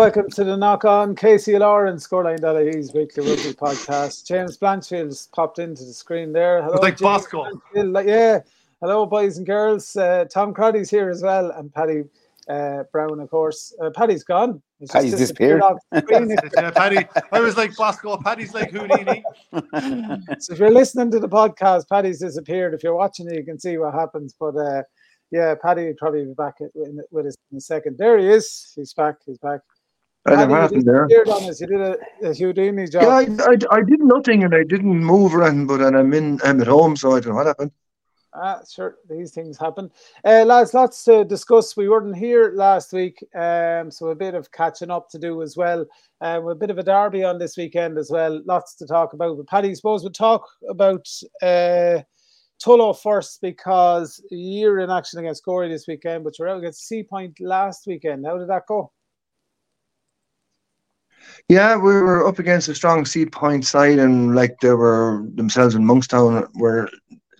Welcome to the Knock On KCLR and Scoreline.ie's weekly rugby podcast. James Blanchfield's popped into the screen there. Hello, like James Bosco. Yeah. Hello, boys and girls. Uh, Tom Crotty's here as well, and Paddy uh, Brown, of course. Uh, Paddy's gone. He's Paddy's disappeared. yeah, Paddy. I was like Bosco. Paddy's like Houdini. so if you're listening to the podcast, Paddy's disappeared. If you're watching it, you can see what happens. But uh, yeah, Paddy will probably be back with us in a second. There he is. He's back. He's back. I happened there. On us. You did a, a job. Yeah, I, I, I, did nothing and I didn't move around, but and I'm in. I'm at home, so I don't know what happened. Ah, sure, these things happen. Uh, lads, lots to discuss. We weren't here last week, um, so a bit of catching up to do as well. Uh, a bit of a derby on this weekend as well. Lots to talk about. But Paddy, I suppose we'll talk about uh, Tullow first because you're in action against Gorey this weekend, but you're out against Seapoint last weekend. How did that go? Yeah, we were up against a strong Seapoint side, and like they were themselves in Monkstown were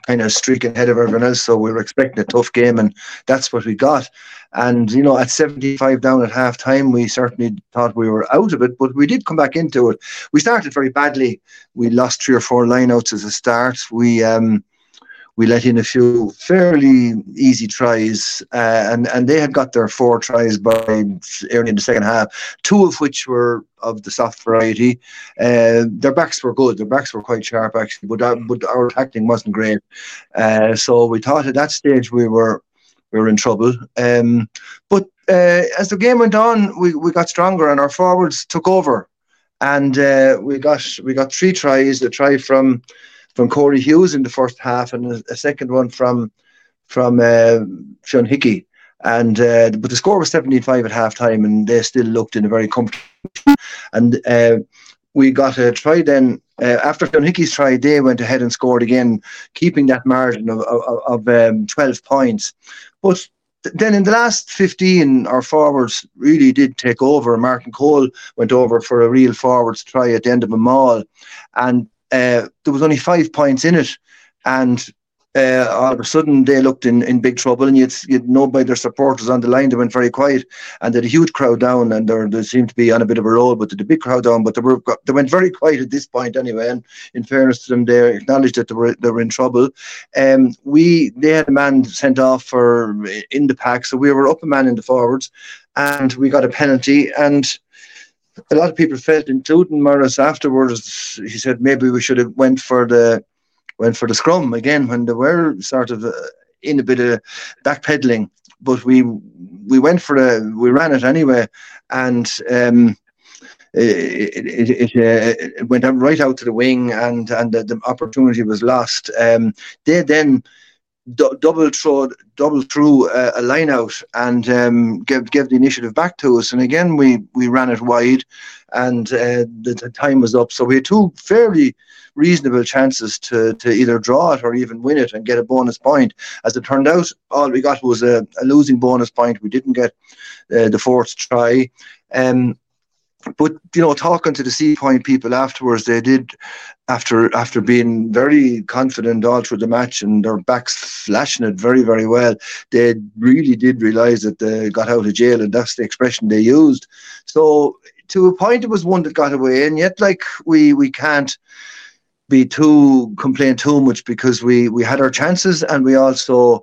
kind of streaking ahead of everyone else. So we were expecting a tough game, and that's what we got. And you know, at 75 down at half time, we certainly thought we were out of it, but we did come back into it. We started very badly. We lost three or four lineouts as a start. We um, we let in a few fairly easy tries, uh, and and they had got their four tries by early in the second half, two of which were of the soft variety. Uh, their backs were good; their backs were quite sharp actually, but our, but our tackling wasn't great. Uh, so we thought at that stage we were we were in trouble. Um, but uh, as the game went on, we, we got stronger, and our forwards took over, and uh, we got we got three tries. A try from from Corey Hughes in the first half, and a, a second one from from uh, Sean Hickey. And uh, but the score was 75 at half time, and they still looked in a very comfortable. And uh, we got a try then uh, after Sean Hickey's try. They went ahead and scored again, keeping that margin of of, of um, 12 points. But then in the last 15, our forwards really did take over. Martin Cole went over for a real forwards try at the end of a maul. And uh, there was only five points in it, and uh, all of a sudden they looked in, in big trouble, and you'd, you'd know by their supporters on the line they went very quiet, and they had a huge crowd down, and they seemed to be on a bit of a roll, but they had a big crowd down, but they were they went very quiet at this point anyway. And in fairness to them, they acknowledged that they were they were in trouble. Um, we they had a man sent off for in the pack, so we were up a man in the forwards, and we got a penalty and a lot of people felt, including Morris afterwards, he said maybe we should have went for the went for the scrum again when they were sort of uh, in a bit of backpedaling. But we we went for a we ran it anyway, and um, it, it, it, uh, it, went right out to the wing, and and the, the opportunity was lost. Um, they then double double through uh, a line out and um, give give the initiative back to us. And again, we we ran it wide, and uh, the, the, time was up. So we had two fairly reasonable chances to to either draw it or even win it and get a bonus point. As it turned out, all we got was a, a losing bonus point. We didn't get uh, the fourth try. Um, but you know, talking to the Seapoint people afterwards, they did after after being very confident all through the match and their backs flashing it very very well. They really did realise that they got out of jail, and that's the expression they used. So to a point, it was one that got away, and yet like we we can't be too complain too much because we we had our chances and we also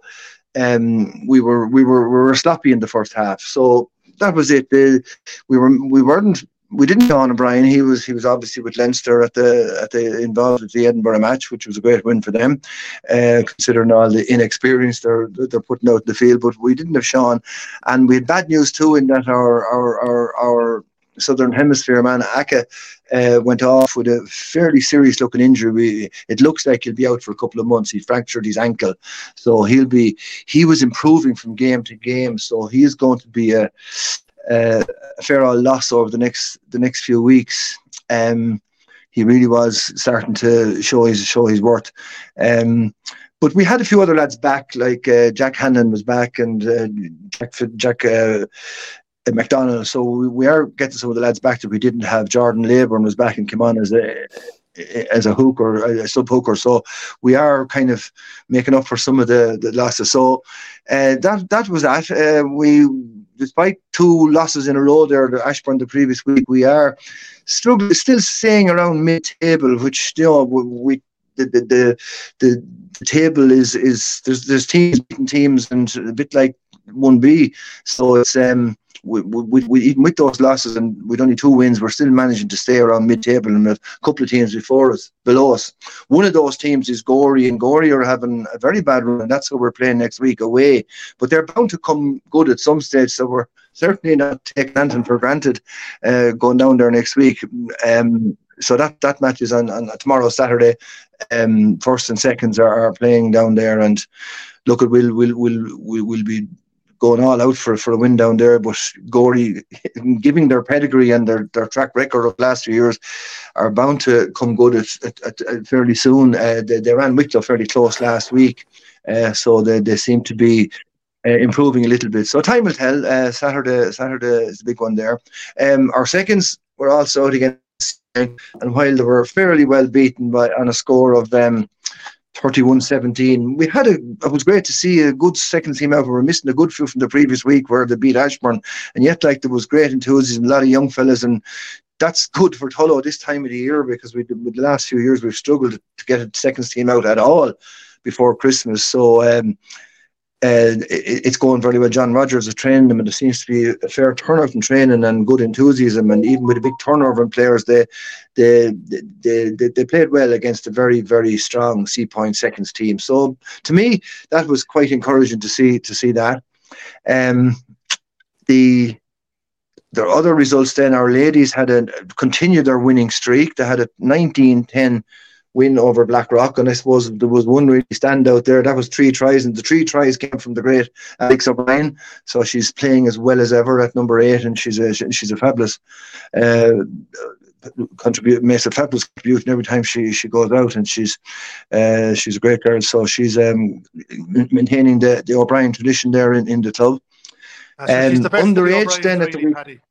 um we were we were we were sloppy in the first half. So that was it. We were we weren't we didn't go on O'Brien. He was he was obviously with Leinster at the at the involved at the Edinburgh match, which was a great win for them, uh, considering all the inexperience they're they're putting out in the field. But we didn't have Sean, and we had bad news too in that our our our, our Southern Hemisphere man Aka uh, went off with a fairly serious looking injury. We, it looks like he'll be out for a couple of months. He fractured his ankle, so he'll be. He was improving from game to game, so he is going to be a, a, a fair old loss over the next the next few weeks. Um, he really was starting to show his show his worth. Um, but we had a few other lads back, like uh, Jack Hannon was back, and uh, Jack Jack uh, McDonald. So we, are getting some of the lads back that we didn't have. Jordan Labourne was back and came on as a as a hook or a sub hooker. So we are kind of making up for some of the, the losses. So uh, that that was that. Uh, we despite two losses in a row there, the Ashbourne the previous week, we are struggling, still staying around mid-table, which you know we the the the, the, the table is is there's there's teams beating teams and a bit like one B. So it's um we, we, even with those losses and with only two wins, we're still managing to stay around mid-table and a couple of teams before us, below us. One of those teams is Gorey, and Gorey are having a very bad run, and that's who we're playing next week away. But they're bound to come good at some stage, so we're certainly not taking anything for granted uh, going down there next week. Um, so that that match is on, on tomorrow Saturday. Um, first and seconds are, are playing down there, and look, we'll we'll we'll we'll be going all out for, for a win down there. But Gorey, giving their pedigree and their, their track record of last few years, are bound to come good at, at, at fairly soon. Uh, they, they ran Wicklow fairly close last week, uh, so they, they seem to be. Uh, improving a little bit, so time will tell. Uh, Saturday, Saturday is the big one there. Um, our seconds were also out against, and while they were fairly well beaten by on a score of um, 31-17. We had a it was great to see a good second team out. We were missing a good few from the previous week where they beat Ashbourne, and yet like there was great enthusiasm, a lot of young fellas, and that's good for Tullow this time of the year because we with the last few years we've struggled to get a second team out at all before Christmas. So um, it, it's going very well. John Rogers has trained them, and there seems to be a fair turnout in training and good enthusiasm. And even with a big turnover in players, they they they they, they played well against a very very strong Seapoint Seconds team. So to me, that was quite encouraging to see to see that. Um, the the other results then, our ladies had a continued their winning streak. They had a 19-10 win over Blackrock. And I suppose there was one really standout there. That was three tries, and the three tries came from the great Alex O'Brien. So she's playing as well as ever at number eight, and she's a she's a fabulous. Uh, contribute makes a fabulous contribution every time she she goes out and she's uh, she's a great girl so she's um, maintaining the, the O'Brien tradition there in, in the club um, the underage then at the week,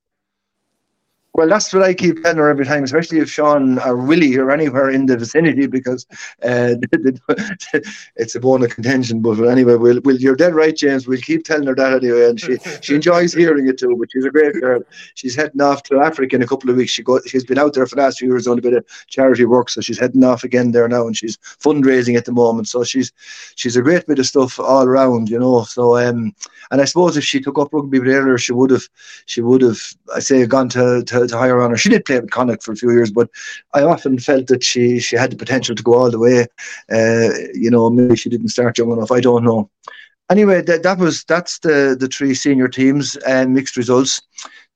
well, that's what I keep telling her every time, especially if Sean or Willie are anywhere in the vicinity, because uh, it's a bone of contention. But anyway, we'll, we'll, you're dead right, James. We'll keep telling her that anyway, and she she enjoys hearing it too. But she's a great girl. She's heading off to Africa in a couple of weeks. She got she's been out there for the last few years on a bit of charity work, so she's heading off again there now, and she's fundraising at the moment. So she's she's a great bit of stuff all around, you know. So um, and I suppose if she took up rugby earlier, she would have she would have I say gone to, to to, higher honour. She did play with Connacht for a few years, but I often felt that she she had the potential to go all the way. Uh, you know, maybe she didn't start young enough. I don't know. Anyway, that, that was that's the the three senior teams and mixed results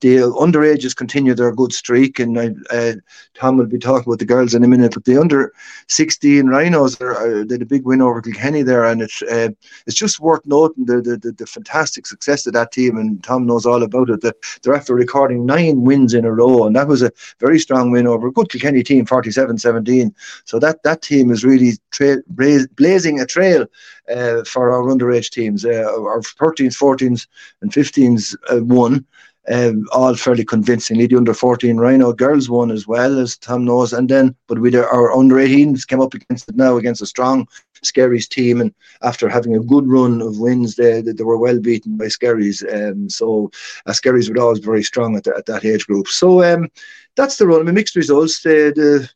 the underages continue their good streak, and uh, Tom will be talking about the girls in a minute. But the under 16 Rhinos are, are did a big win over Kilkenny there, and it's uh, it's just worth noting the, the, the the fantastic success of that team. And Tom knows all about it. That they're after recording nine wins in a row, and that was a very strong win over a good Kilkenny team, 47-17. So that that team is really tra- blazing a trail uh, for our underage teams. Uh, our 13s, 14s, and 15s uh, won um, all fairly convincingly. The under 14 Rhino girls won as well, as Tom knows. And then, but we our under 18s came up against it now against a strong Skerries team. And after having a good run of wins, they, they, were well beaten by Skerries. Um, so uh, Skerries were always very strong at, the, at that age group. So um, that's the run. I mean, mixed results. The, the,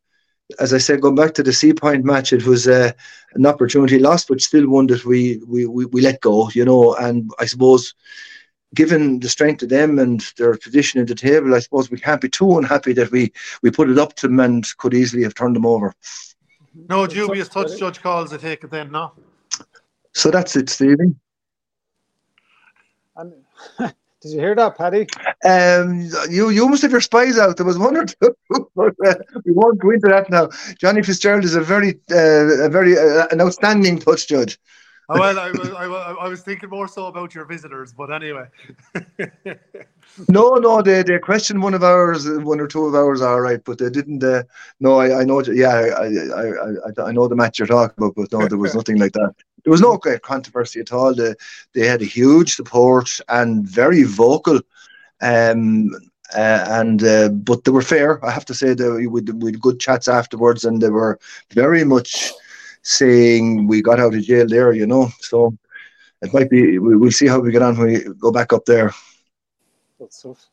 as I said, going back to the Seapoint match, it was uh, an opportunity lost, but still one that we, we, we, we let go, you know. And I suppose given the strength of them and their position at the table, I suppose we can't be too unhappy that we, we put it up to them and could easily have turned them over. No dubious touch judge calls, I take it then, no? So that's it, Stephen. And, did you hear that, Paddy? Um, you you must have your spies out. There was one or two, but uh, we won't go into that now. Johnny Fitzgerald is a very, uh, a very uh, an outstanding touch judge. Well, I was, I, I was thinking more so about your visitors, but anyway. no, no, they, they questioned one of ours, one or two of ours, all right, but they didn't. Uh, no, I, I know, yeah, I, I, I, I know the match you're talking about, but no, there was nothing like that. There was no great controversy at all. They, they had a huge support and very vocal. Um, uh, and uh, but they were fair. I have to say that we had good chats afterwards, and they were very much saying we got out of jail there, you know. So it might be, we, will see how we get on when we go back up there. Good stuff.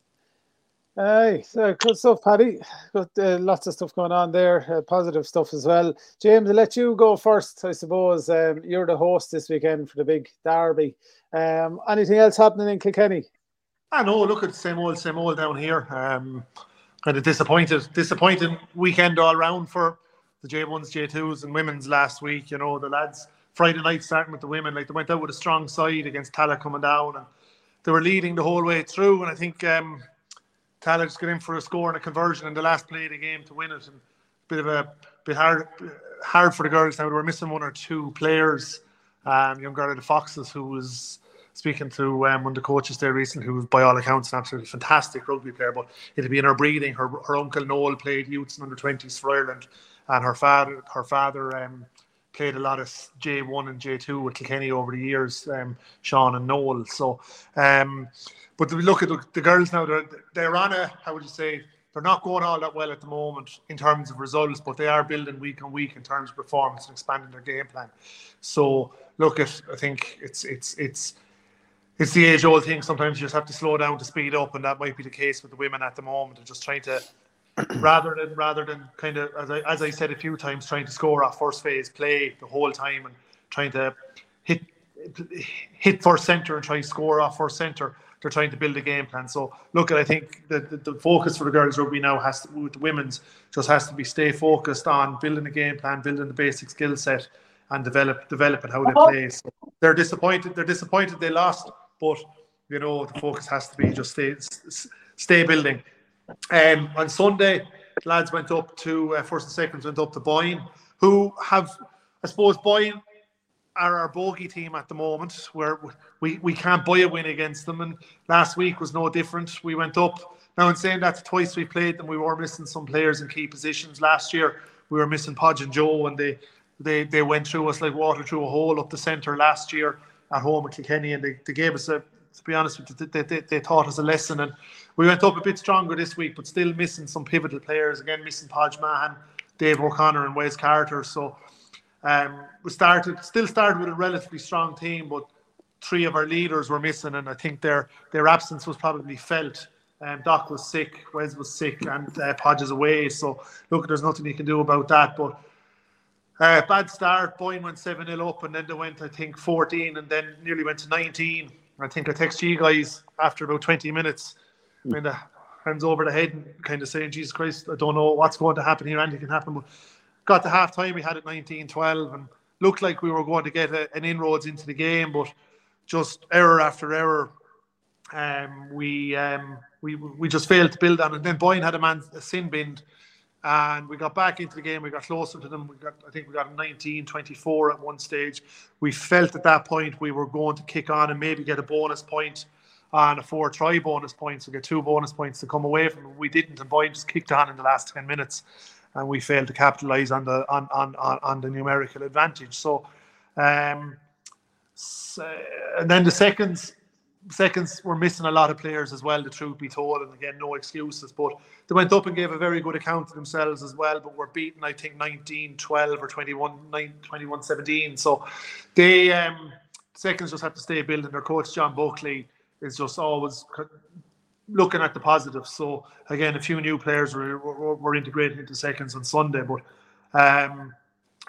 Aye, so good stuff, Paddy. Got uh, lots of stuff going on there, uh, positive stuff as well. James, I'll let you go first, I suppose. Um, you're the host this weekend for the big derby. Um, anything else happening in Kilkenny? I know. Look at the same old, same old down here. Um, kind of disappointed, disappointing weekend all round for the J1s, J2s, and women's last week. You know, the lads Friday night starting with the women, like they went out with a strong side against Tallaght coming down, and they were leading the whole way through. And I think um, Tallaght just got in for a score and a conversion in the last play of the game to win it. And a bit of a bit hard, hard for the girls now. They were missing one or two players. Um, young girl of the Foxes who was speaking to um, one of the coaches there recently, who by all accounts an absolutely fantastic rugby player, but it'd be in her breathing. Her her uncle Noel played youths and under twenties for Ireland, and her father her father um, played a lot of J one and J two with Kilkenny over the years, um, Sean and Noel. So, um, but we look at the, the girls now; they're they're on a how would you say? They're not going all that well at the moment in terms of results, but they are building week on week in terms of performance and expanding their game plan. So, look at I think it's it's it's it's the age old thing. Sometimes you just have to slow down to speed up, and that might be the case with the women at the moment. They're just trying to, rather than rather than kind of as I as I said a few times, trying to score off first phase play the whole time and trying to hit hit first center and try to score off first center. They're trying to build a game plan. So look, I think the, the, the focus for the girls rugby now has to, with the women's just has to be stay focused on building a game plan, building the basic skill set, and develop develop it how they play. So they're disappointed. They're disappointed they lost but you know the focus has to be just stay stay building. Um, on Sunday, lads went up to uh, first and seconds went up to Boyne, who have I suppose Boyne are our bogey team at the moment, where we, we can't buy a win against them. And last week was no different. We went up. Now, in saying that, twice we played them, we were missing some players in key positions. Last year, we were missing Podge and Joe, and they, they, they went through us like water through a hole up the centre last year at home at Kilkenny, and they, they gave us a. To be honest with you, they, they, they taught us a lesson, and we went up a bit stronger this week, but still missing some pivotal players. Again, missing Podge Mahan, Dave O'Connor, and Wes Carter. So um, we started, still started with a relatively strong team, but three of our leaders were missing, and I think their their absence was probably felt. Um, Doc was sick, Wes was sick, and uh, Podge is away. So look, there's nothing you can do about that. But uh, bad start. Boyne went 7 0 up, and then they went, I think, 14, and then nearly went to 19. I think I text you guys after about 20 minutes, kind of hands over the head and kind of saying, Jesus Christ, I don't know what's going to happen here. Anything can happen. But got to half time, we had it 19 12, and looked like we were going to get a, an inroads into the game, but just error after error. Um, we um, we we just failed to build on it. And then Boyne had a man a sin binned and we got back into the game. We got closer to them. We got, I think, we got 19, 24 at one stage. We felt at that point we were going to kick on and maybe get a bonus point on a four try bonus points. We get two bonus points to come away from. We didn't, and Boyne just kicked on in the last 10 minutes, and we failed to capitalise on the on, on on on the numerical advantage. So, um, so, and then the seconds seconds were missing a lot of players as well, the truth be told. And again, no excuses. But they went up and gave a very good account of themselves as well, but were beaten, I think, 19 12 or 21 9, 21 17. So they, um, seconds just have to stay building. Their coach, John Buckley, is just always looking at the positives. So again, a few new players were, were, were integrated into seconds on Sunday. But um,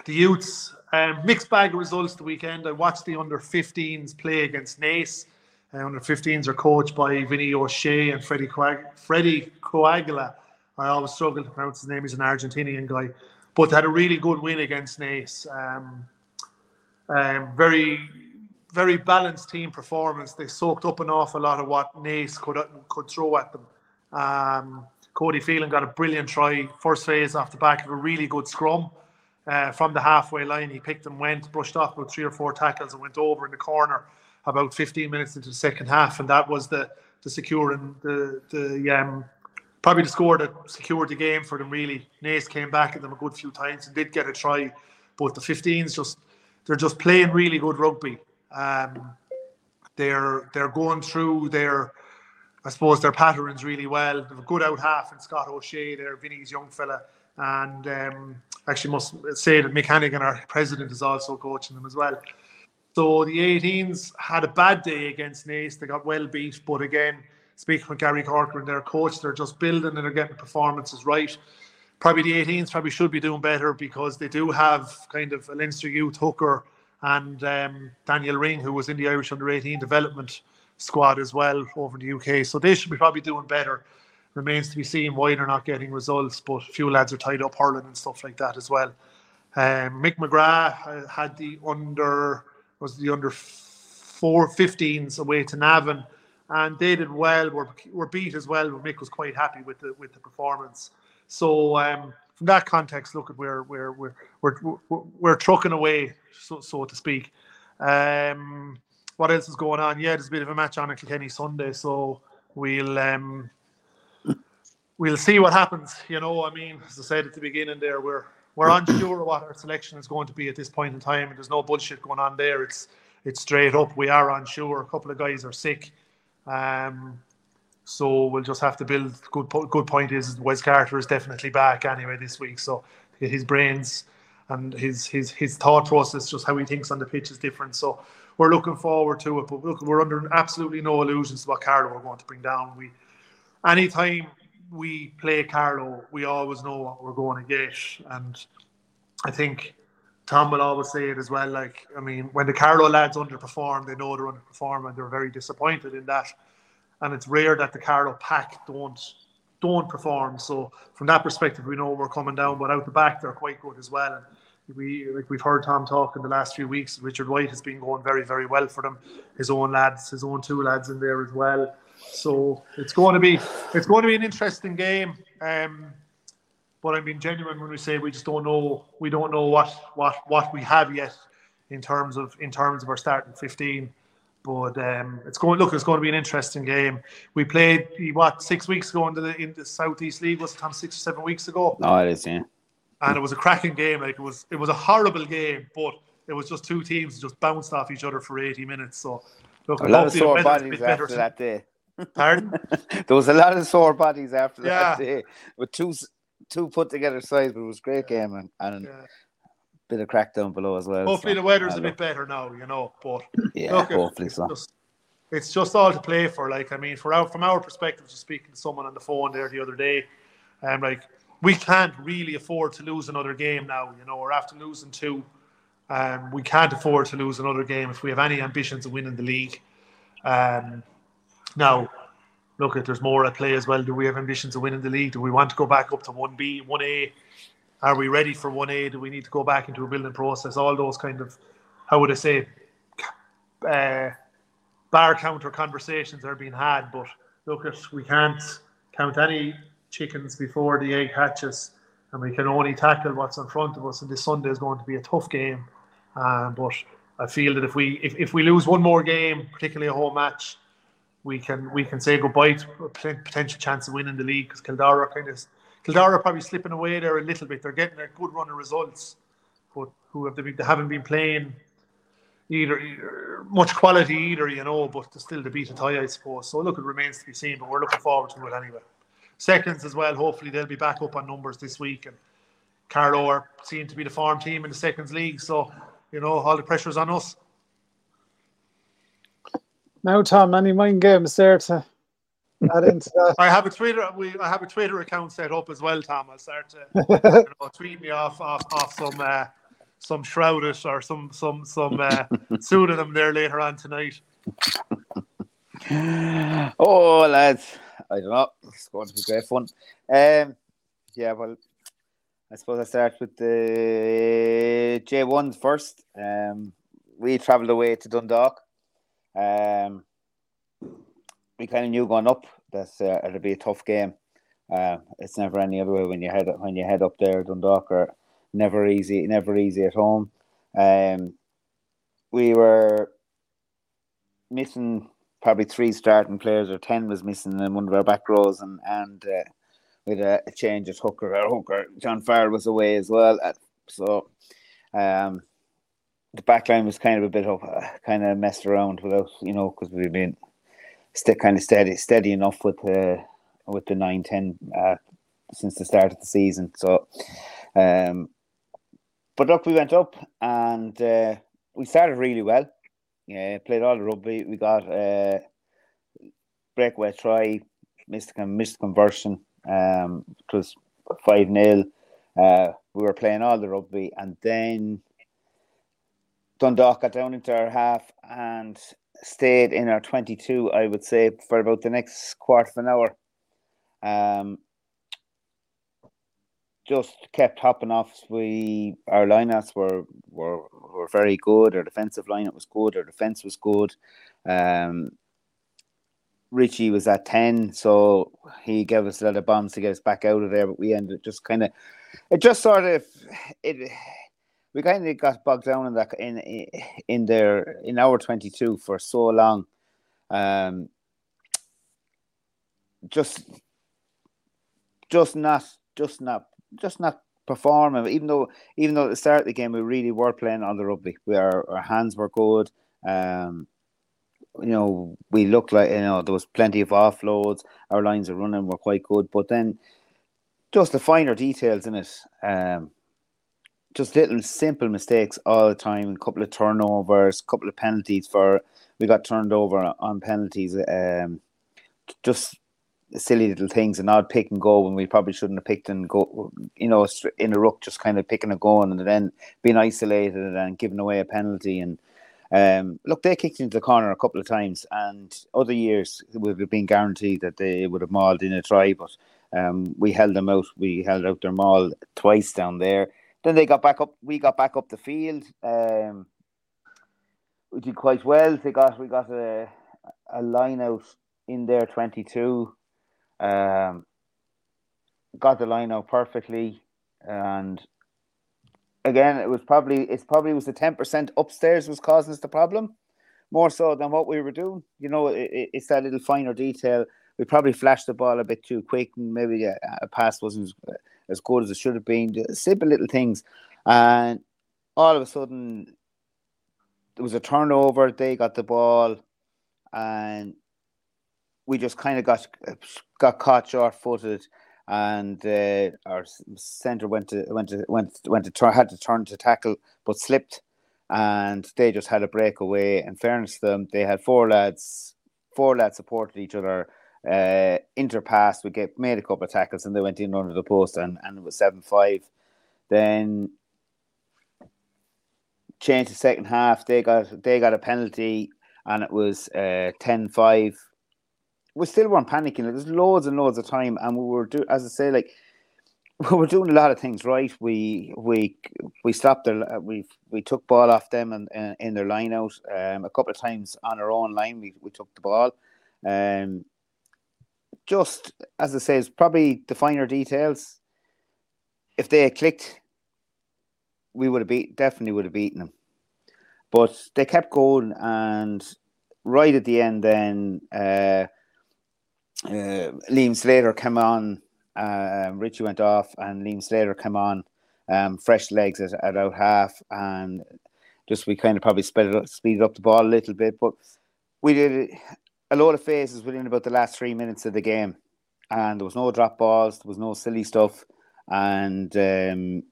the youths, um, mixed bag of results the weekend. I watched the under 15s play against Naas. Uh, under 15s are coached by Vinny O'Shea and Freddie, Freddie Coagula. I always struggle to pronounce his name. He's an Argentinian guy. But they had a really good win against Naas. Um, um, very, very balanced team performance. They soaked up an awful lot of what Naas could, could throw at them. Um, Cody Phelan got a brilliant try, first phase off the back of a really good scrum. Uh, from the halfway line, he picked and went, brushed off about three or four tackles and went over in the corner about 15 minutes into the second half, and that was the the securing the the um, probably the score that secured the game for them. Really, Naas came back at them a good few times and did get a try, but the 15s just they're just playing really good rugby. Um, they're they're going through their I suppose their patterns really well. They've a good out half in Scott O'Shea there, Vinny's young fella, and um, actually must say that Mick Hannigan, our president, is also coaching them as well. So the 18s had a bad day against Naas. They got well beat, but again, speaking with Gary Corcoran, their coach, they're just building and they're getting performances right. Probably the 18s probably should be doing better because they do have kind of a Leinster youth hooker and um, Daniel Ring, who was in the Irish under 18 development squad as well over in the UK. So they should be probably doing better. Remains to be seen why they're not getting results, but a few lads are tied up hurling and stuff like that as well. Um, Mick McGrath had the under was the under four 15s away to Navan, and they did well. Were were beat as well. But Mick was quite happy with the with the performance. So um, from that context, look at where we're we're we're we're, we're trucking away, so so to speak. Um, what else is going on? Yeah, there's a bit of a match on at Kilkenny Sunday, so we'll um, we'll see what happens. You know, I mean, as I said at the beginning, there we're we're unsure what our selection is going to be at this point in time, and there's no bullshit going on there. It's it's straight up. We are unsure. A couple of guys are sick, um, so we'll just have to build. Good good point is Wes Carter is definitely back anyway this week, so his brains and his his his thought process, just how he thinks on the pitch, is different. So we're looking forward to it. But look, we're under absolutely no illusions about what We're going to bring down. We anytime we play Carlow, we always know what we're going to get. And I think Tom will always say it as well. Like, I mean, when the Carlow lads underperform, they know they're underperforming and they're very disappointed in that. And it's rare that the Carlow pack don't don't perform. So from that perspective, we know we're coming down. But out the back, they're quite good as well. And we like we've heard Tom talk in the last few weeks. Richard White has been going very very well for them. His own lads, his own two lads in there as well. So it's going to be it's going to be an interesting game. Um, but I'm being genuine when we say we just don't know we don't know what what what we have yet in terms of in terms of our starting 15. But um, it's going look it's going to be an interesting game. We played what six weeks ago in the in the Southeast League was it Tom six or seven weeks ago. No, it is yeah. And it was a cracking game. Like it was it was a horrible game, but it was just two teams just bounced off each other for 80 minutes. So look, a lot of sore bodies after that day. Pardon? there was a lot of sore bodies after yeah. that day with two two put together sides, but it was a great game and, and yeah. bit of crack down below as well. Hopefully so, the weather's a bit better now, you know. But yeah, look, hopefully it's so. Just, it's just all to play for. Like I mean, for our from our perspective, just speaking to someone on the phone there the other day, and um, like we can't really afford to lose another game now. You know, we're after losing two. Um, we can't afford to lose another game if we have any ambitions of winning the league. Um, now, look, there's more at play as well, do we have ambitions of winning the league? Do we want to go back up to 1B, 1A? Are we ready for 1A? Do we need to go back into a building process? All those kind of, how would I say, uh, bar counter conversations are being had. But look, at we can't count any chickens before the egg hatches, and we can only tackle what's in front of us. And this Sunday is going to be a tough game. Um, but I feel that if we if, if we lose one more game, particularly a home match, we can we can say goodbye to a potential chance of winning the league because Kildare kind of Kildare are probably slipping away there a little bit. They're getting a good run of results, but who have they, been, they haven't been playing either, either, much quality either, you know. But they're still to beat a tie, I suppose. So look, it remains to be seen, but we're looking forward to it anyway. Seconds as well. Hopefully they'll be back up on numbers this week, and Carlow are seen to be the farm team in the seconds league. So you know all the pressure's on us. Now, Tom, any mind games there to add into that? I have a Twitter. We I have a Twitter account set up as well, Tom. I'll start to you know, tweet me off off, off some uh, some shrouded or some some some uh, pseudonym there later on tonight. oh, lads, I don't know. It's going to be great fun. Um, yeah, well, I suppose I start with the J ones first. Um, we travelled away to Dundalk um, we kind of knew going up that uh, it'd be a tough game. Uh, it's never any other way when you head when you head up there. Dundalk are never easy, never easy at home. Um, we were missing probably three starting players, or ten was missing in one of our back rows, and and uh, with a, a, change at hooker. Our hooker John Farrell was away as well, so um, the back line was kind of a bit of uh, kind of messed around without you know because we've been kind of steady steady enough with the with the nine ten uh, since the start of the season. So, um, but look, we went up and uh, we started really well. Yeah, played all the rugby. We got uh, breakaway try, missed missed conversion. Um, it was five 0 uh, We were playing all the rugby, and then Dundalk got down into our half and stayed in our twenty-two. I would say for about the next quarter of an hour. Um, just kept hopping off. We our lineups were were were very good. Our defensive lineup was good. Our defense was good. Um, Richie was at ten, so he gave us a lot of bombs to get us back out of there. But we ended just kind of, it just sort of it. We kind of got bogged down in that in in there in our twenty two for so long. Um, just, just not, just not just not performing. Even though even though at the start of the game we really were playing on the rugby, we our, our hands were good. Um, you know, we looked like you know there was plenty of offloads. Our lines of running were quite good, but then just the finer details in it. Um, just little simple mistakes all the time. A couple of turnovers, a couple of penalties for we got turned over on penalties. Um, just silly little things, an odd pick and go when we probably shouldn't have picked and go, you know, in a ruck, just kind of picking a go and then being isolated and giving away a penalty. And um, look, they kicked into the corner a couple of times, and other years would have been guaranteed that they would have mauled in a try, but um, we held them out. We held out their maul twice down there. Then they got back up. We got back up the field. Um, we did quite well. They got we got a a line out in there twenty two um, got the line out perfectly, and again, it was probably it's probably was the ten percent upstairs was causing us the problem, more so than what we were doing. You know, it, it's that little finer detail. We probably flashed the ball a bit too quick, and maybe a, a pass wasn't as, good as it should have been. Simple little things, and all of a sudden there was a turnover. They got the ball, and we just kind of got got caught short footed, and uh, our centre went to went to went went to turn had to turn to tackle, but slipped, and they just had a breakaway. In fairness to them, they had four lads, four lads supported each other. Uh, interpassed, we get made a couple of tackles, and they went in under the post, and, and it was seven five. Then changed the second half. They got they got a penalty, and it was uh, 10-5 we still weren't panicking. Like, there's loads and loads of time, and we were do as I say, like we were doing a lot of things right. We we we stopped their we we took ball off them and in, in, their line out. Um, a couple of times on our own line, we, we took the ball. Um, just as I say, it's probably the finer details. If they had clicked, we would have beat definitely would have beaten them. But they kept going, and right at the end, then. Uh, uh, Liam Slater came on. Uh, Richie went off, and Liam Slater came on. Um, fresh legs at, at out half, and just we kind of probably speeded up, speeded up the ball a little bit, but we did a lot of phases within about the last three minutes of the game, and there was no drop balls, there was no silly stuff, and um,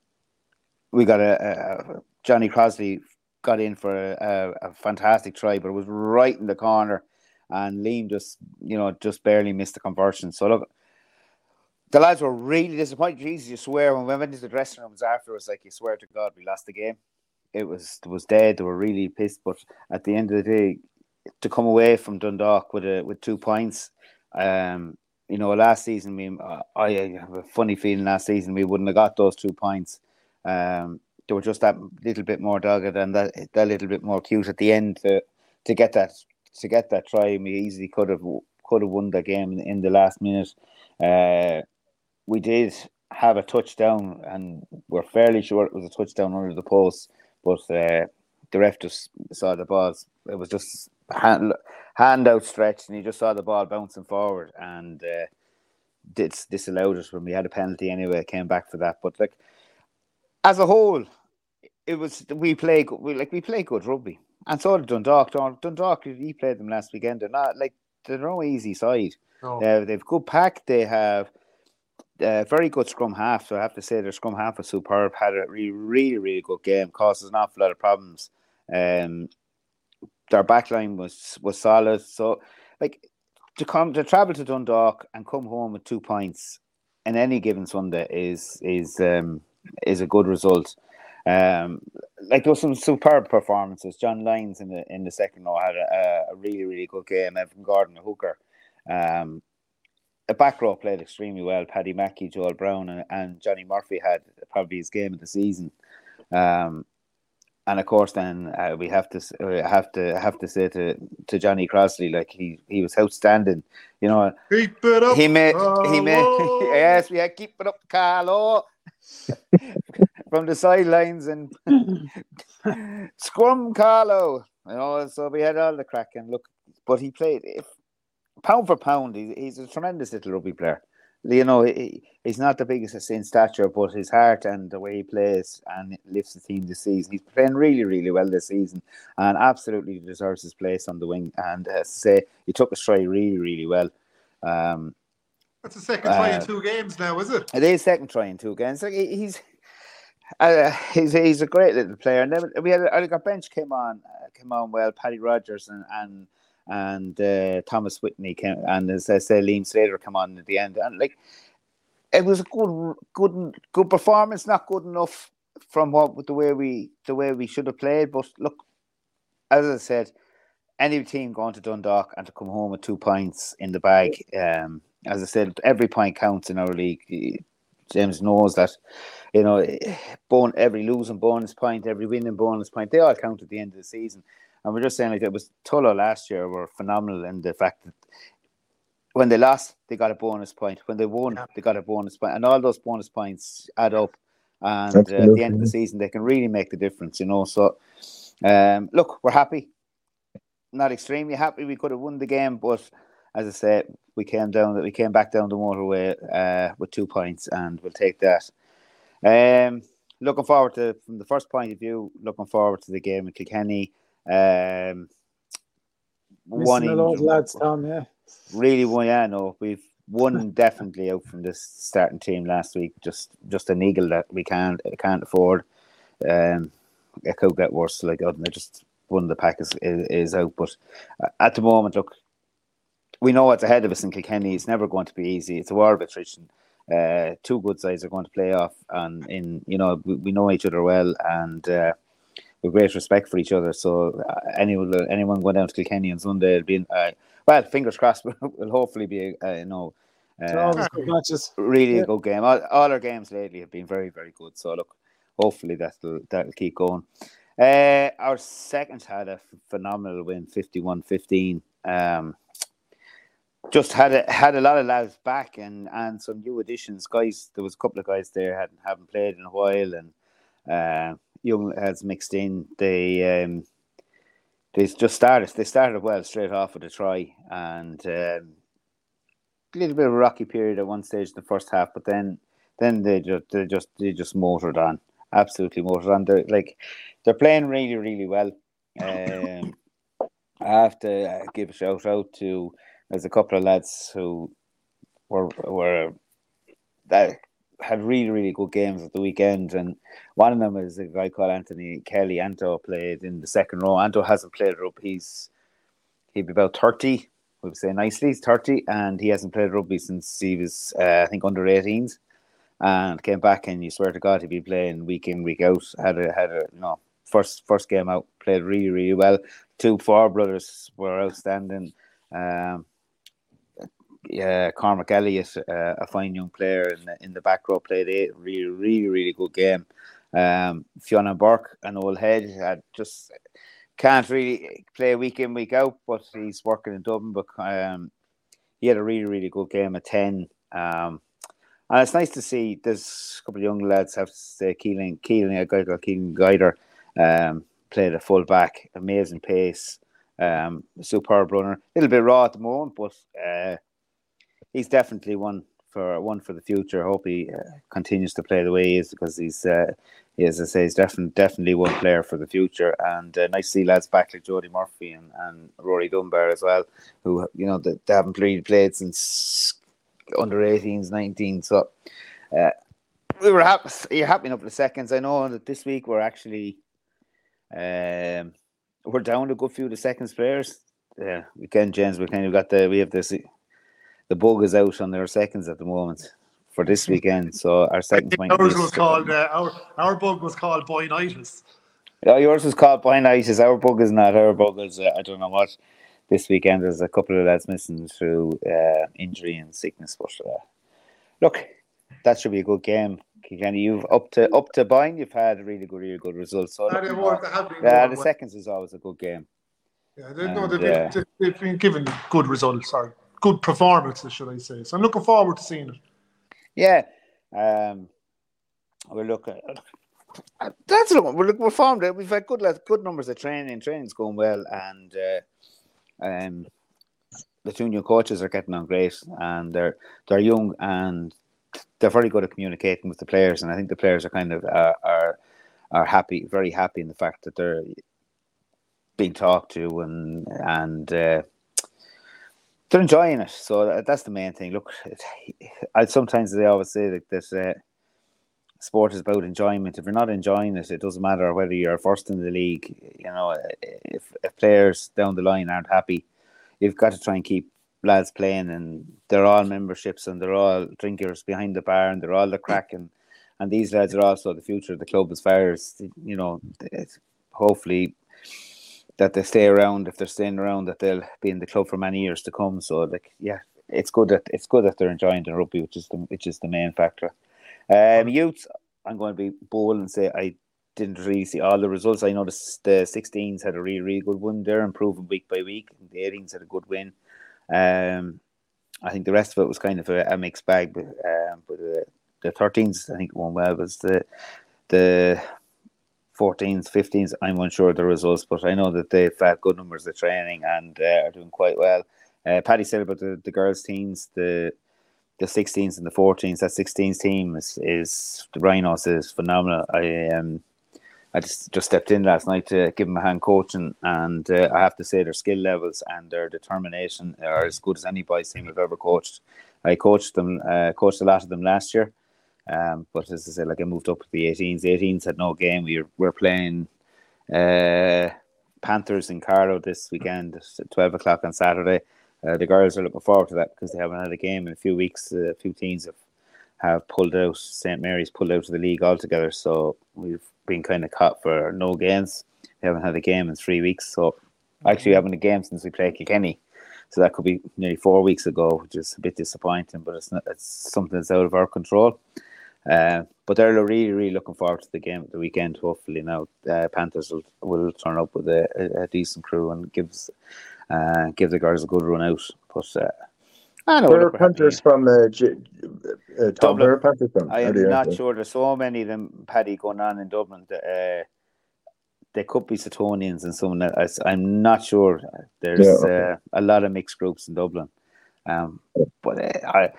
we got a, a, Johnny Crosley got in for a, a, fantastic try, but it was right in the corner and Liam just you know just barely missed the conversion. So look, the lads were really disappointed. Jesus, you swear when we went into the dressing rooms afterwards, like you swear to God, we lost the game. It was it was dead. They were really pissed. But at the end of the day, to come away from Dundalk with a with two points, um, you know, last season we I have a funny feeling last season we wouldn't have got those two points. Um, they were just that little bit more dogged and that that little bit more cute at the end to to get that to get that try, we easily could have could have won the game in, the last minute. Uh, we did have a touchdown, and we're fairly sure it was a touchdown under the post, but uh, the ref just saw the ball. It was just hand, hand outstretched, and he just saw the ball bouncing forward, and uh, this disallowed us when we had a penalty anyway. Came back for that, but like as a whole, it was we play we like we play good rugby. And so did Dundalk. Dundalk, he played them last weekend. They're not like they're no easy side. No. Uh, they've good pack. They have uh, very good scrum half. So I have to say their scrum half was superb. Had a really, really, really good game. Causes an awful lot of problems. Um, their backline was was solid. So like to come to travel to Dundalk and come home with two points in any given Sunday is is um, is a good result. Um, like there was some superb performances. John Lyons in the in the second row had a, a really really good game. Evan Gordon, a hooker. Um, the back row played extremely well. Paddy Mackey, Joel Brown, and, and Johnny Murphy had probably his game of the season. Um, and of course, then uh, we have to uh, have to have to say to, to Johnny Crossley, like he, he was outstanding. You know, keep it up. He made he made yes, we had keep it up, Carlow. From the sidelines and scrum, Carlow. You know, so we had all the crack and look, but he played if pound for pound. He's, he's a tremendous little rugby player you know, he's not the biggest in stature, but his heart and the way he plays and lifts the team this season. He's playing really, really well this season and absolutely deserves his place on the wing. And as I say, he took a stride really, really well. Um, That's the second try uh, in two games now, is it? It is second try in two games. Like he's. Uh, he's he's a great little player, and then we had our bench came on uh, came on well. Paddy Rogers and and and uh, Thomas Whitney came, and as I say, Liam Slater come on at the end, and like it was a good, good, good performance. Not good enough from what the way we the way we should have played, but look, as I said, any team going to Dundalk and to come home with two points in the bag, um, as I said, every point counts in our league. James knows that, you know, every losing bonus point, every winning bonus point, they all count at the end of the season. And we're just saying like it was Tullow last year were phenomenal in the fact that when they lost, they got a bonus point. When they won, yeah. they got a bonus point, and all those bonus points add up. And uh, at the end of the season, they can really make the difference, you know. So, um, look, we're happy. Not extremely happy. We could have won the game, but as I said, we came down. That we came back down the motorway uh, with two points, and we'll take that. Um, looking forward to, from the first point of view, looking forward to the game in Kilkenny. Um, one in, lads, Tom, yeah. Really, one, yeah, no, we've one definitely out from this starting team last week. Just, just an eagle that we can't can't afford. Um, it could get worse. Like, oh, just one of the pack is, is, is out. But at the moment, look, we know what's ahead of us in Kilkenny. It's never going to be easy. It's a war of attrition. Uh, two good sides are going to play off, and in you know we, we know each other well, and uh, with great respect for each other. So uh, anyone anyone going down to Kilkenny on Sunday will be uh, well, fingers crossed. will hopefully be uh, you know. Uh. Really yeah. a good game. All, all, our games lately have been very, very good. So look, hopefully that'll that'll keep going. Uh, our second had a phenomenal win, 51-15. Um, just had a, had a lot of lads back and, and some new additions. Guys, there was a couple of guys there hadn't haven't played in a while, and uh, young has mixed in. They um, they just started. They started well straight off with a try, and um, a little bit of a rocky period at one stage in the first half, but then then they just they just they just motored on, absolutely motored on. They're like they're playing really really well. Um, I have to uh, give a shout out to there's a couple of lads who were were that had really, really good games at the weekend. And one of them is a guy called Anthony Kelly. Anto played in the second row. Anto hasn't played rugby. He's he'd be about 30, we would say nicely, he's 30, and he hasn't played rugby since he was, uh, I think, under 18s. And came back, and you swear to God, he'd be playing week in, week out. Had a, had a, you know, first first game out, played really, really well. Two four brothers were outstanding. Um, yeah, Cormac Elliott, uh, a fine young player in the, in the back row, played a really, really, really good game. Um, Fiona Burke, an old head, had just can't really play week in, week out, but he's working in Dublin. But um, he had a really, really good game at 10. Um, and it's nice to see there's a couple of young lads have say Keeling, Keeling, a guy called Keeling Guider, um, played a full back, amazing pace, um, superb runner. A little bit raw at the moment, but uh, he's definitely one for one for the future. I hope he uh, continues to play the way he is because he's, uh, he, as I say, he's definitely definitely one player for the future. And uh, nice to see lads back like Jody Murphy and, and Rory Dunbar as well, who you know they, they haven't really played since under 18s, 19. So uh, we were happy. You're happy enough for the seconds. I know that this week we're actually um, we're down a good few of the seconds players yeah, we can, James. We kind of got the we have this. The bug is out on their seconds at the moment for this weekend. So our seconds might. Ours was called uh, our our bug was called boynitis. Yeah, yours was called boynitis. Our bug is not. Our bug is uh, I don't know what. This weekend there's a couple of lads missing through uh, injury and sickness, but uh, look, that should be a good game. Kenny, you've up to up to Boyne, you've had really good, really good results. So yeah, the seconds is always a good game. Yeah, they, and, no, they've, uh, been, they've been given good results or good performances, should I say? So I'm looking forward to seeing it. Yeah, um, we're looking. That's look, we're, we're formed. We've had good good numbers of training. Training's going well, and uh, um, the junior coaches are getting on great, and they're they're young and they're very good at communicating with the players, and I think the players are kind of uh, are are happy, very happy in the fact that they're being talked to and and uh, they're enjoying it. So that's the main thing. Look, I sometimes they always say that this uh, sport is about enjoyment. If you're not enjoying it, it doesn't matter whether you're first in the league. You know, if, if players down the line aren't happy, you've got to try and keep lads playing, and they're all memberships and they're all drinkers behind the bar, and they're all the crack and and these lads are also the future of the club as far as you know. hopefully that they stay around. If they're staying around, that they'll be in the club for many years to come. So, like, yeah, it's good that it's good that they're enjoying the rugby, which is the which is the main factor. Um, youth, I'm going to be bold and say I didn't really see all the results. I noticed the 16s had a really really good one. They're improving week by week. The 18s had a good win. Um, I think the rest of it was kind of a, a mixed bag, but um, but uh, the 13s I think won well. Was the the 14s, 15s. I'm unsure of the results, but I know that they've had good numbers of training and uh, are doing quite well. Uh, Paddy said about the, the girls' teams, the the 16s and the 14s. That 16s team is, is the Rhinos is phenomenal. I um I just just stepped in last night to give them a hand coaching, and uh, I have to say their skill levels and their determination are as good as any boys team I've ever coached. I coached them, uh, coached a lot of them last year, um, but as I said, like I moved up to the 18s. The 18s had no game. We were, we're playing uh, Panthers in Carlow this weekend at 12 o'clock on Saturday. Uh, the girls are looking forward to that because they haven't had a game in a few weeks. Uh, a few teams have, have pulled out. St Mary's pulled out of the league altogether. So we've been kind of caught for no games. We haven't had a game in three weeks. So actually, we haven't a game since we played Kilkenny. So that could be nearly four weeks ago, which is a bit disappointing, but it's not, it's something that's out of our control. Uh, but they're really, really looking forward to the game at the weekend. Hopefully, now uh, Panthers will, will turn up with a, a, a decent crew and gives uh, give the girls a good run out. But uh, I know where Panthers from uh, G- uh, Dublin. Panthers from? I am not sure. There's so many of them, Paddy, going on in Dublin. That, uh, there could be Setonians and someone else. I'm not sure. There's yeah, okay. uh, a lot of mixed groups in Dublin, um, but uh, I,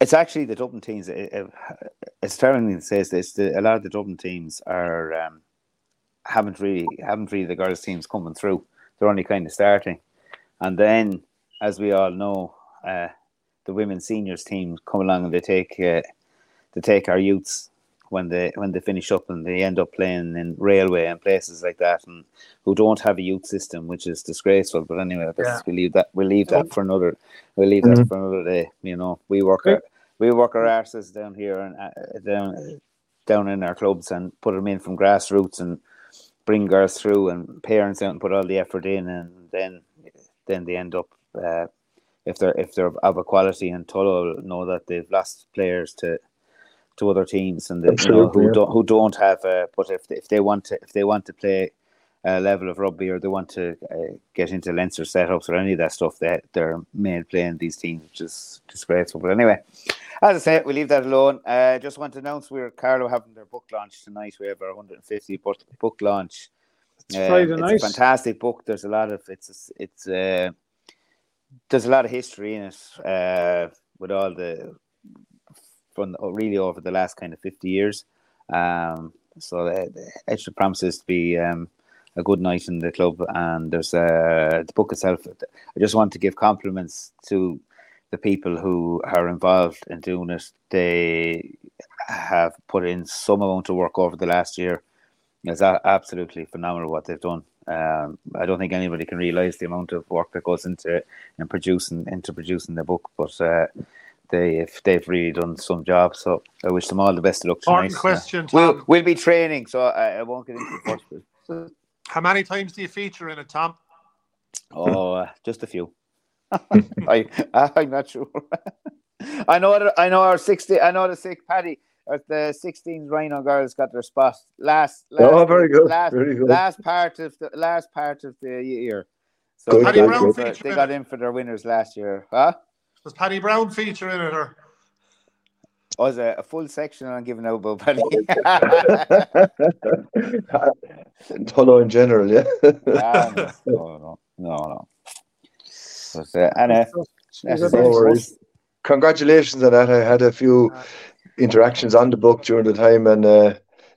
it's actually the Dublin teams. It, as Sterling says this, the, a lot of the Dublin teams are um, haven't really haven't really the girls teams coming through. They're only kind of starting, and then as we all know, uh, the women's seniors team come along and they take uh, they take our youths when they when they finish up and they end up playing in railway and places like that and who don't have a youth system which is disgraceful but anyway yeah. we leave that we'll leave that for another we'll leave mm-hmm. that for another day you know we work our, we work our asses down here and uh, down down in our clubs and put them in from grassroots and bring girls through and parents out and put all the effort in and then then they end up uh, if they're if they're of a quality and Tullow know that they've lost players to to other teams and you know, who don't who don't have. Uh, but if they, if they want to if they want to play a level of rugby or they want to uh, get into Leinster setups or any of that stuff, they they're made playing these teams, which is disgraceful. But anyway, as I say, we leave that alone. Uh, just want to announce we're Carlow having their book launch tonight. We have our 150 book, book launch. It's uh, Friday night. It's a fantastic book. There's a lot of it's it's uh, there's a lot of history in it uh, with all the from really over the last kind of 50 years. Um, so it promises to be um, a good night in the club. And there's uh, the book itself. I just want to give compliments to the people who are involved in doing it. They have put in some amount of work over the last year. It's absolutely phenomenal what they've done. Um, I don't think anybody can realise the amount of work that goes into in producing into producing the book, but uh, they if they've really done some job. So I wish them all the best of luck tonight. Important question, We'll, we'll be training, so I, I won't get into the first bit. How many times do you feature in it, Tom? Oh, uh, just a few. I, I'm not sure. I know. I know our sixty. I know the six Paddy. uh, The 16 Rhino girls got their spot last. last Oh, very good. Last, Very good. last part of the last part of the year. So Good, they, Paddy got Brown in for, they got in for their winners last year. Huh? Does Paddy Brown feature in it, or Was a, a full section on giving out about Paddy. Tullow in general, yeah. Ah, no, no, no, no. But, uh, and uh, that's She's it. a No worries. Congratulations on that. I had a few interactions on the book during the time, and uh,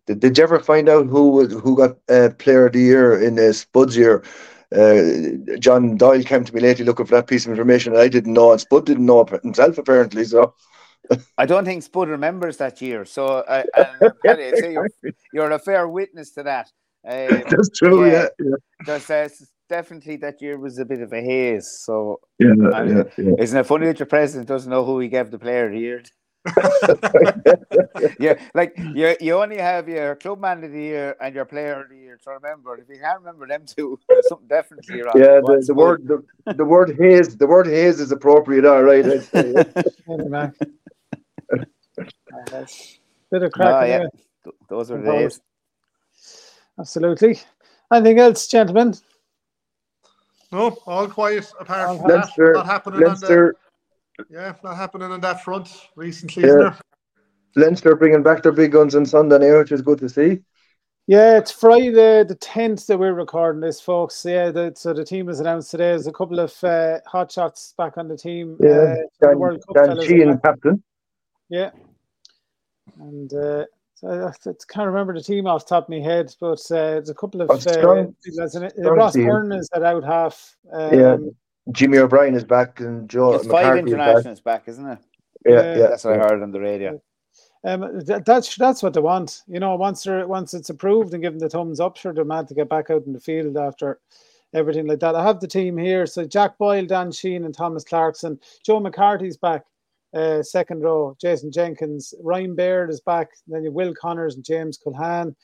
did, did you ever find out who was who got uh, Player of the Year in uh, Spud's year? Uh, John Doyle came to me lately looking for that piece of information, and I didn't know, and Spud didn't know himself apparently. So I don't think Spud remembers that year. So I, and Paddy, I'd you're, you're a fair witness to that. Um, that's true. Yeah. Yeah, yeah, there's uh, definitely that year was a bit of a haze. So yeah. I- yeah, yeah. isn't it funny that your president doesn't know who he gave the player of the year? yeah, like you, you only have your club man of the year and your player of the year to remember. If you can't remember them two, something definitely wrong. Yeah, the, the word the, the word haze the word haze is appropriate. All right, I'd say, yeah. Anyway. Bit of Oh, crack. yeah. Th- Those are the days. Absolutely. Anything else, gentlemen? no? All quiet apart All from that. Leinster, Not happening on the yeah, not happening on that front recently, Yeah. isn't? Leinster bringing back their big guns on Sunday now, which is good to see. Yeah, it's Friday the tenth that we're recording this, folks. Yeah, the, so the team was announced today. There's a couple of uh, hot shots back on the team. Yeah, uh, the Dan, World Cup Dan fellas are Sheehan, captain. Yeah, and uh, so I, I can't remember the team off the top of my head, but uh, there's a couple of Oh, uh, strong- big lads in it. strong Ross team. Byrne is at out half. Um, Yeah. Jimmy O'Brien is back and Joe It's five McCarthy is back. internationals back, isn't it? Yeah, Yeah. yeah. That's what I heard on the radio. Um, that, that's that's what they want. You know, once they're, once it's approved and given the thumbs up, sure they're mad to get back out in the field after everything like that. I have the team here. So Jack Boyle, Dan Sheehan, and Thomas Clarkson. Joe McCarthy's back, uh, second row. Jason Jenkins, Ryan Baird is back. Then you Will Connors and James Culhane,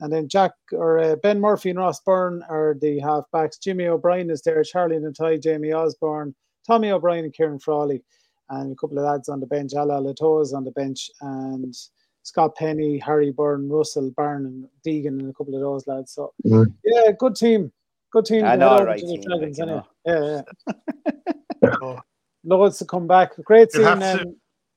and then Jack or uh, Ben Murphy and Ross Byrne are the half backs. Jimmy O'Brien is there. Charlie Ngatai, Jamie Osborne, Tommy O'Brien, and Ciarán Frawley and a couple of lads on the bench. Ala'alatoa is on the bench, and Scott Penny, Harry Byrne, Russell Byrne, and Deegan, and a couple of those lads. So, Mhm. yeah, good team. Good team. I know, right team, Dragons, like, you anyway. Yeah, yeah. Loads to come back. Great You'll seeing have to- um,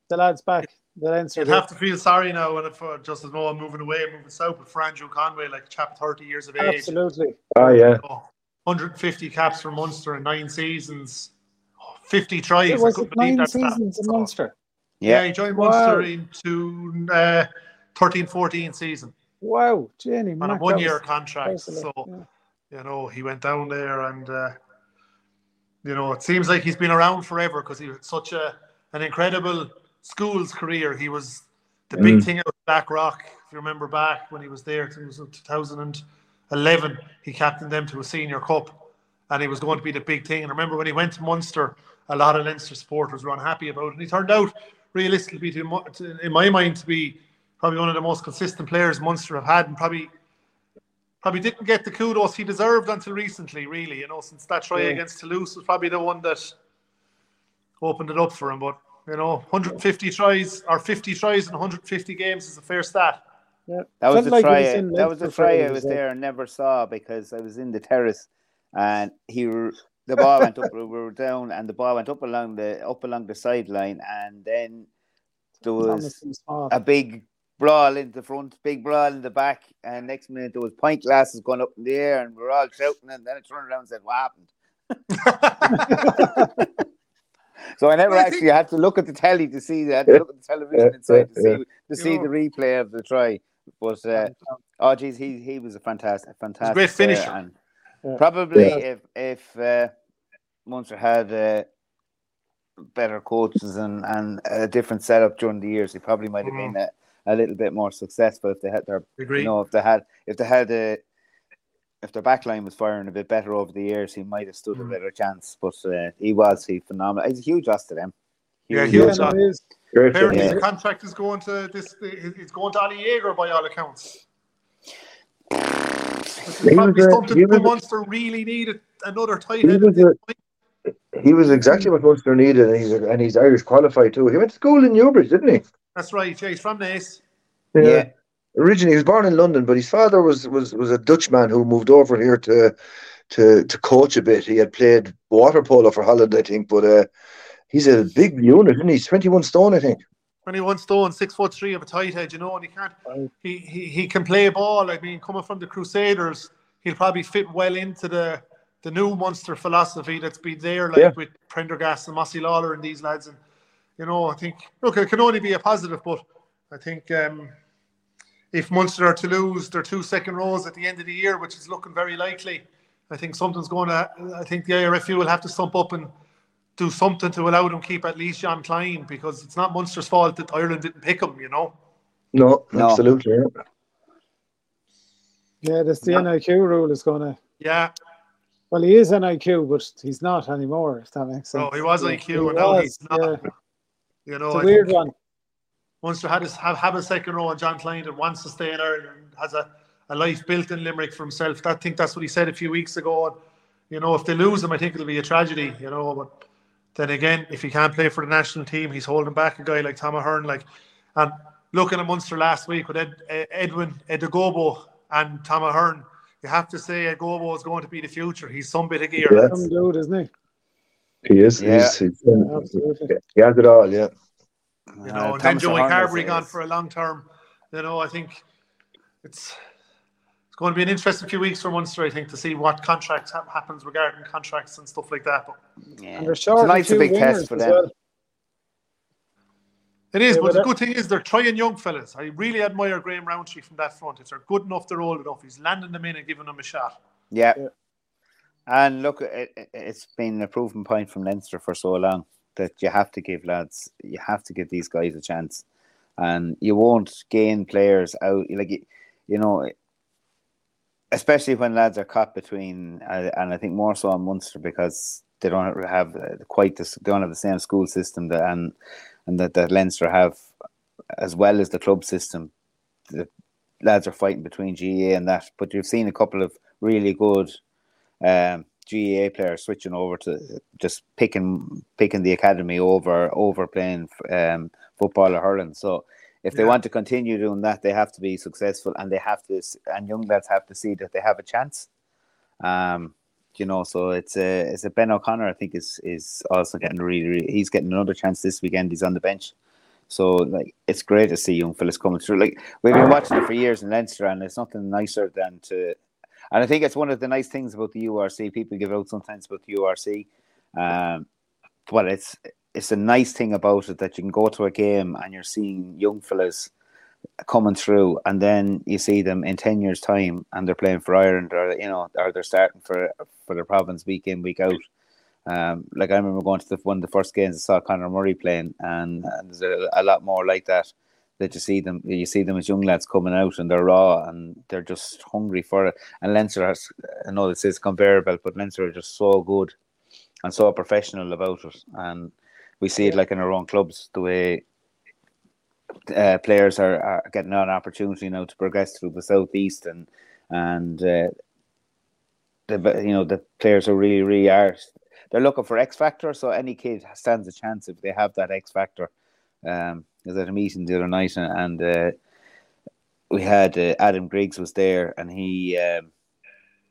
the lads back. The Leinster. You'd have to feel sorry now when if, uh, just as though I'm moving away, moving south, but for Andrew Conway, like chap 30 years of age, Absolutely. Oh, yeah. oh, 150 caps for Munster in nine seasons, oh, 50 tries. It I was couldn't it believe nine that seasons in Munster. Yeah, Yeah. he joined Wow. Munster into uh, 13 14 season Wow, Jenny. Man. On a one year contract. that So, yeah. you know, he went down there and, uh, you know, it seems like he's been around forever because he had such a an incredible schools career. He was the big Mm. thing out Blackrock. If you remember back when he was there, it was 2011, he captained them to a senior cup and he was going to be the big thing. And remember when he went to Munster, a lot of Leinster supporters were unhappy about it. And he turned out, realistically, to, in my mind, to be probably one of the most consistent players Munster have had and probably probably didn't get the kudos he deserved until recently, really. You know, since that try Yeah. against Toulouse was probably the one that opened it up for him. But you know, 150 tries or 50 tries in 150 games is a fair stat. Yeah. That was Felt the like he try. was in that was the Leinster for try I ages, was yeah. there and never saw because I was in the terrace, and he the ball went up. We were down, and the ball went up along the up along the sideline, and then there was a big brawl in the front, big brawl in the back, and next minute there was pint glasses going up in the air, and we are all shouting, and then I turned around and said, "What happened?" So I never Well, I actually think- had to look at the telly to see that. To look at the television inside to see to see know. the replay of the try. But uh, oh, geez, he he was a fantastic, fantastic, great finisher. and Yeah. probably Yeah. if if uh, Munster had uh, better coaches and, and a different setup during the years, he probably might have Mhm. been a, a little bit more successful if they had their Agree. you know if they had if they had uh, if their back line was firing a bit better over the years, he might have stood Mm. a better chance. But uh, he was he phenomenal. He's a huge loss to them. Yeah, Huge huge Yeah, loss. loss. no, it is. Great Apparently, Yeah. his contract is going to this. It's going to Oli Jager by all accounts. Which He probably was a- something he was Munster really needed another tight He was He was exactly what Munster needed, and he's and he's Irish qualified too. He went to school in Newbridge, didn't he? That's right. Yeah, he's from Naas. Yeah. Originally, he was born in London, but his father was was was a Dutchman who moved over here to to to coach a bit. He had played water polo for Holland, I think, but uh, he's a big unit, isn't he? He's twenty one stone, I think. 21 stone, six foot three of a tight head, you know, and he can't. He, he he can play ball. I mean, coming from the Crusaders, he'll probably fit well into the the new Munster philosophy that's been there, like Yeah. with Prendergast and Mossy Lawler and these lads. And you know, I think look, it can only be a positive, but I think um, if Munster are to lose their two second rows at the end of the year, which is looking very likely, I think something's going to. I think the IRFU will have to stump up and do something to allow them keep at least Jean Kleyn because it's not Munster's fault that Ireland didn't pick him. You know. No, No. absolutely. Yeah. Yeah, that's the Yeah. NIQ rule is going to. Yeah. Well, he is NIQ, but he's not anymore. If that makes sense. No, he was Yeah, IQ, he and now he's not. Yeah. You know, It's a I weird one. Munster had his, have have a second row, and Jean Kleyn that wants to stay in Ireland and has a, a life built in Limerick for himself. I think that's what he said a few weeks ago. And, you know, if they lose him, I think it'll be a tragedy. You know, but then again, if he can't play for the national team, he's holding back a guy like Tom Ahern. Like, and looking at Munster last week with Ed, Ed- Edwin Edogbo and Tom Ahern, you have to say Edogbo is going to be the future. He's some bit of gear. Yeah. Some dude, isn't he? He is. Yeah. He's, he's, Absolutely. he has it all. Yeah. you Uh, know, and then Joey Ahern Carbery gone for a long term. You know, I think it's it's going to be an interesting few weeks for Munster. I think to see what contracts ha- happens regarding contracts and stuff like that. But Yeah. And they're short. Tonight's a big test for them. well. it is. Yeah, but but the that- good thing is they're trying young fellas. I really admire Graham Rowntree from that front. If they're good enough, they're old enough. He's landing them in and giving them a shot. Yeah. Yeah. And look, it, it's been a proven point from Leinster for so long that you have to give lads, you have to give these guys a chance, and you won't gain players out like you, know, especially when lads are caught between, uh, and I think more so on Munster because they don't have uh, quite this, they don't have the same school system that and and that that Leinster have, as well as the club system. The lads are fighting between GAA and that, but you've seen a couple of really good um, GAA players switching over to just picking picking the academy over over playing um, football or hurling. So if they Yeah. want to continue doing that, they have to be successful, and they have to, and young lads have to see that they have a chance. Um, you know, so it's a it's a Ben O'Connor. I think is is also getting really, really he's getting another chance this weekend. He's on the bench. So like it's great to see young fellas coming through. Like we've been watching it for years in Leinster, and it's nothing nicer than to and I think it's one of the nice things about the URC. People give out sometimes about the URC. Um, well, it's it's a nice thing about it that you can go to a game and you're seeing young fellas coming through, and then you see them in ten years' time, and they're playing for Ireland, or you know, or they're starting for for the province week in week out. Um, like I remember going to the, one of the first games I saw Conor Murray playing, and, and there's a, a lot more like that that you see them you see them as young lads coming out and they're raw and they're just hungry for it. And Leinster has I know it is comparable, but Leinster are just so good and so professional about it. And we see it like in our own clubs, the way uh, players are, are getting an opportunity now to progress through the southeast and and uh, the you know the players are really really are they're looking for X factor. So any kid stands a chance if they have that X factor. Um, Was at a meeting the other night and, and uh, we had uh, Adam Griggs was there and he um,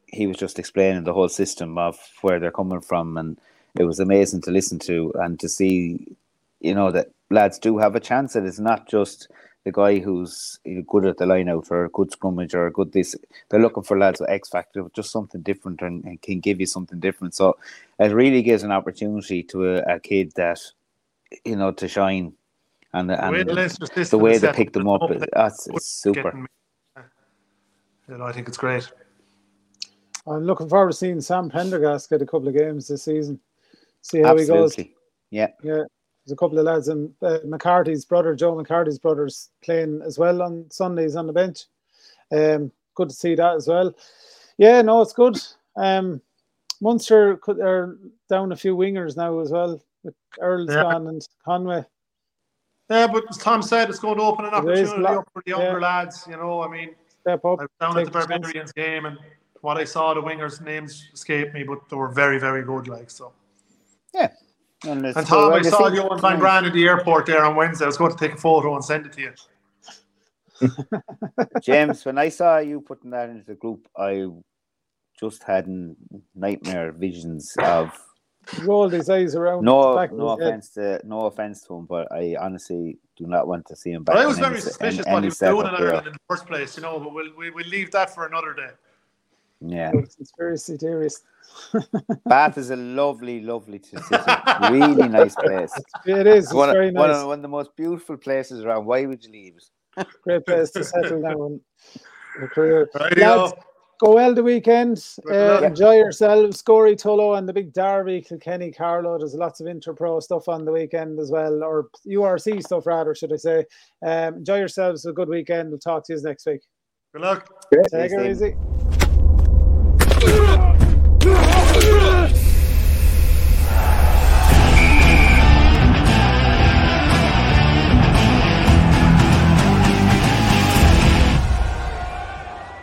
he was just explaining the whole system of where they're coming from and it was amazing to listen to and to see you know that lads do have a chance and it's not just the guy who's good at the line out or a good scrummage or a good this. They're looking for lads with X factor just something different and, and can give you something different. So it really gives an opportunity to a, a kid that you know to shine and, The and the the, Leinster way they pick them up up, that's it's super getting- You know, I think it's great. I'm looking forward to seeing Sam Prendergast get a couple of games this season. See how he goes. yeah Yeah, there's a couple of lads and uh, McCarthy's brother, Joe McCarthy's brother's playing as well on Sundays on the bench. Um, good to see that as well. Yeah, no, it's good. Um, Munster could, are down a few wingers now as well. With Earls Yeah. gone and Conway. Yeah, but as Tom said, it's going to open an It is opportunity up for the younger yeah. lads. You know, I mean, Step up. I was down at the a chance. Barbarians game, and what I saw, the wingers' names escaped me, but they were very, very good. Like so. Yeah. And, And Tom, well I saw you Johann van Graan at the airport there on Wednesday. I was going to take a photo and send it to you. James, when I saw you putting that into the group, I just had nightmare visions of He rolled his eyes around. no, back no offense to no offense to him, but I honestly do not want to see him back. But I was very suspicious in what any he was doing setup in here. Ireland in the first place, you know. But we'll we, we'll leave that for another day. Yeah, Conspiracy theorist. Bath is a lovely, lovely to city. really nice place. It is. It's one, very of, one, of, one of the most beautiful places around. Why would you leave? Great place to settle down. Your career. Rightio. Lads, go well the weekend. Uh, enjoy yourselves. Scory Tullow and the big Derby, Kilkenny, Carlow. There's lots of Interpro stuff on the weekend as well, or URC stuff rather, should I say. Um, enjoy yourselves. A good weekend. We'll talk to you next week. Good luck. Take it easy.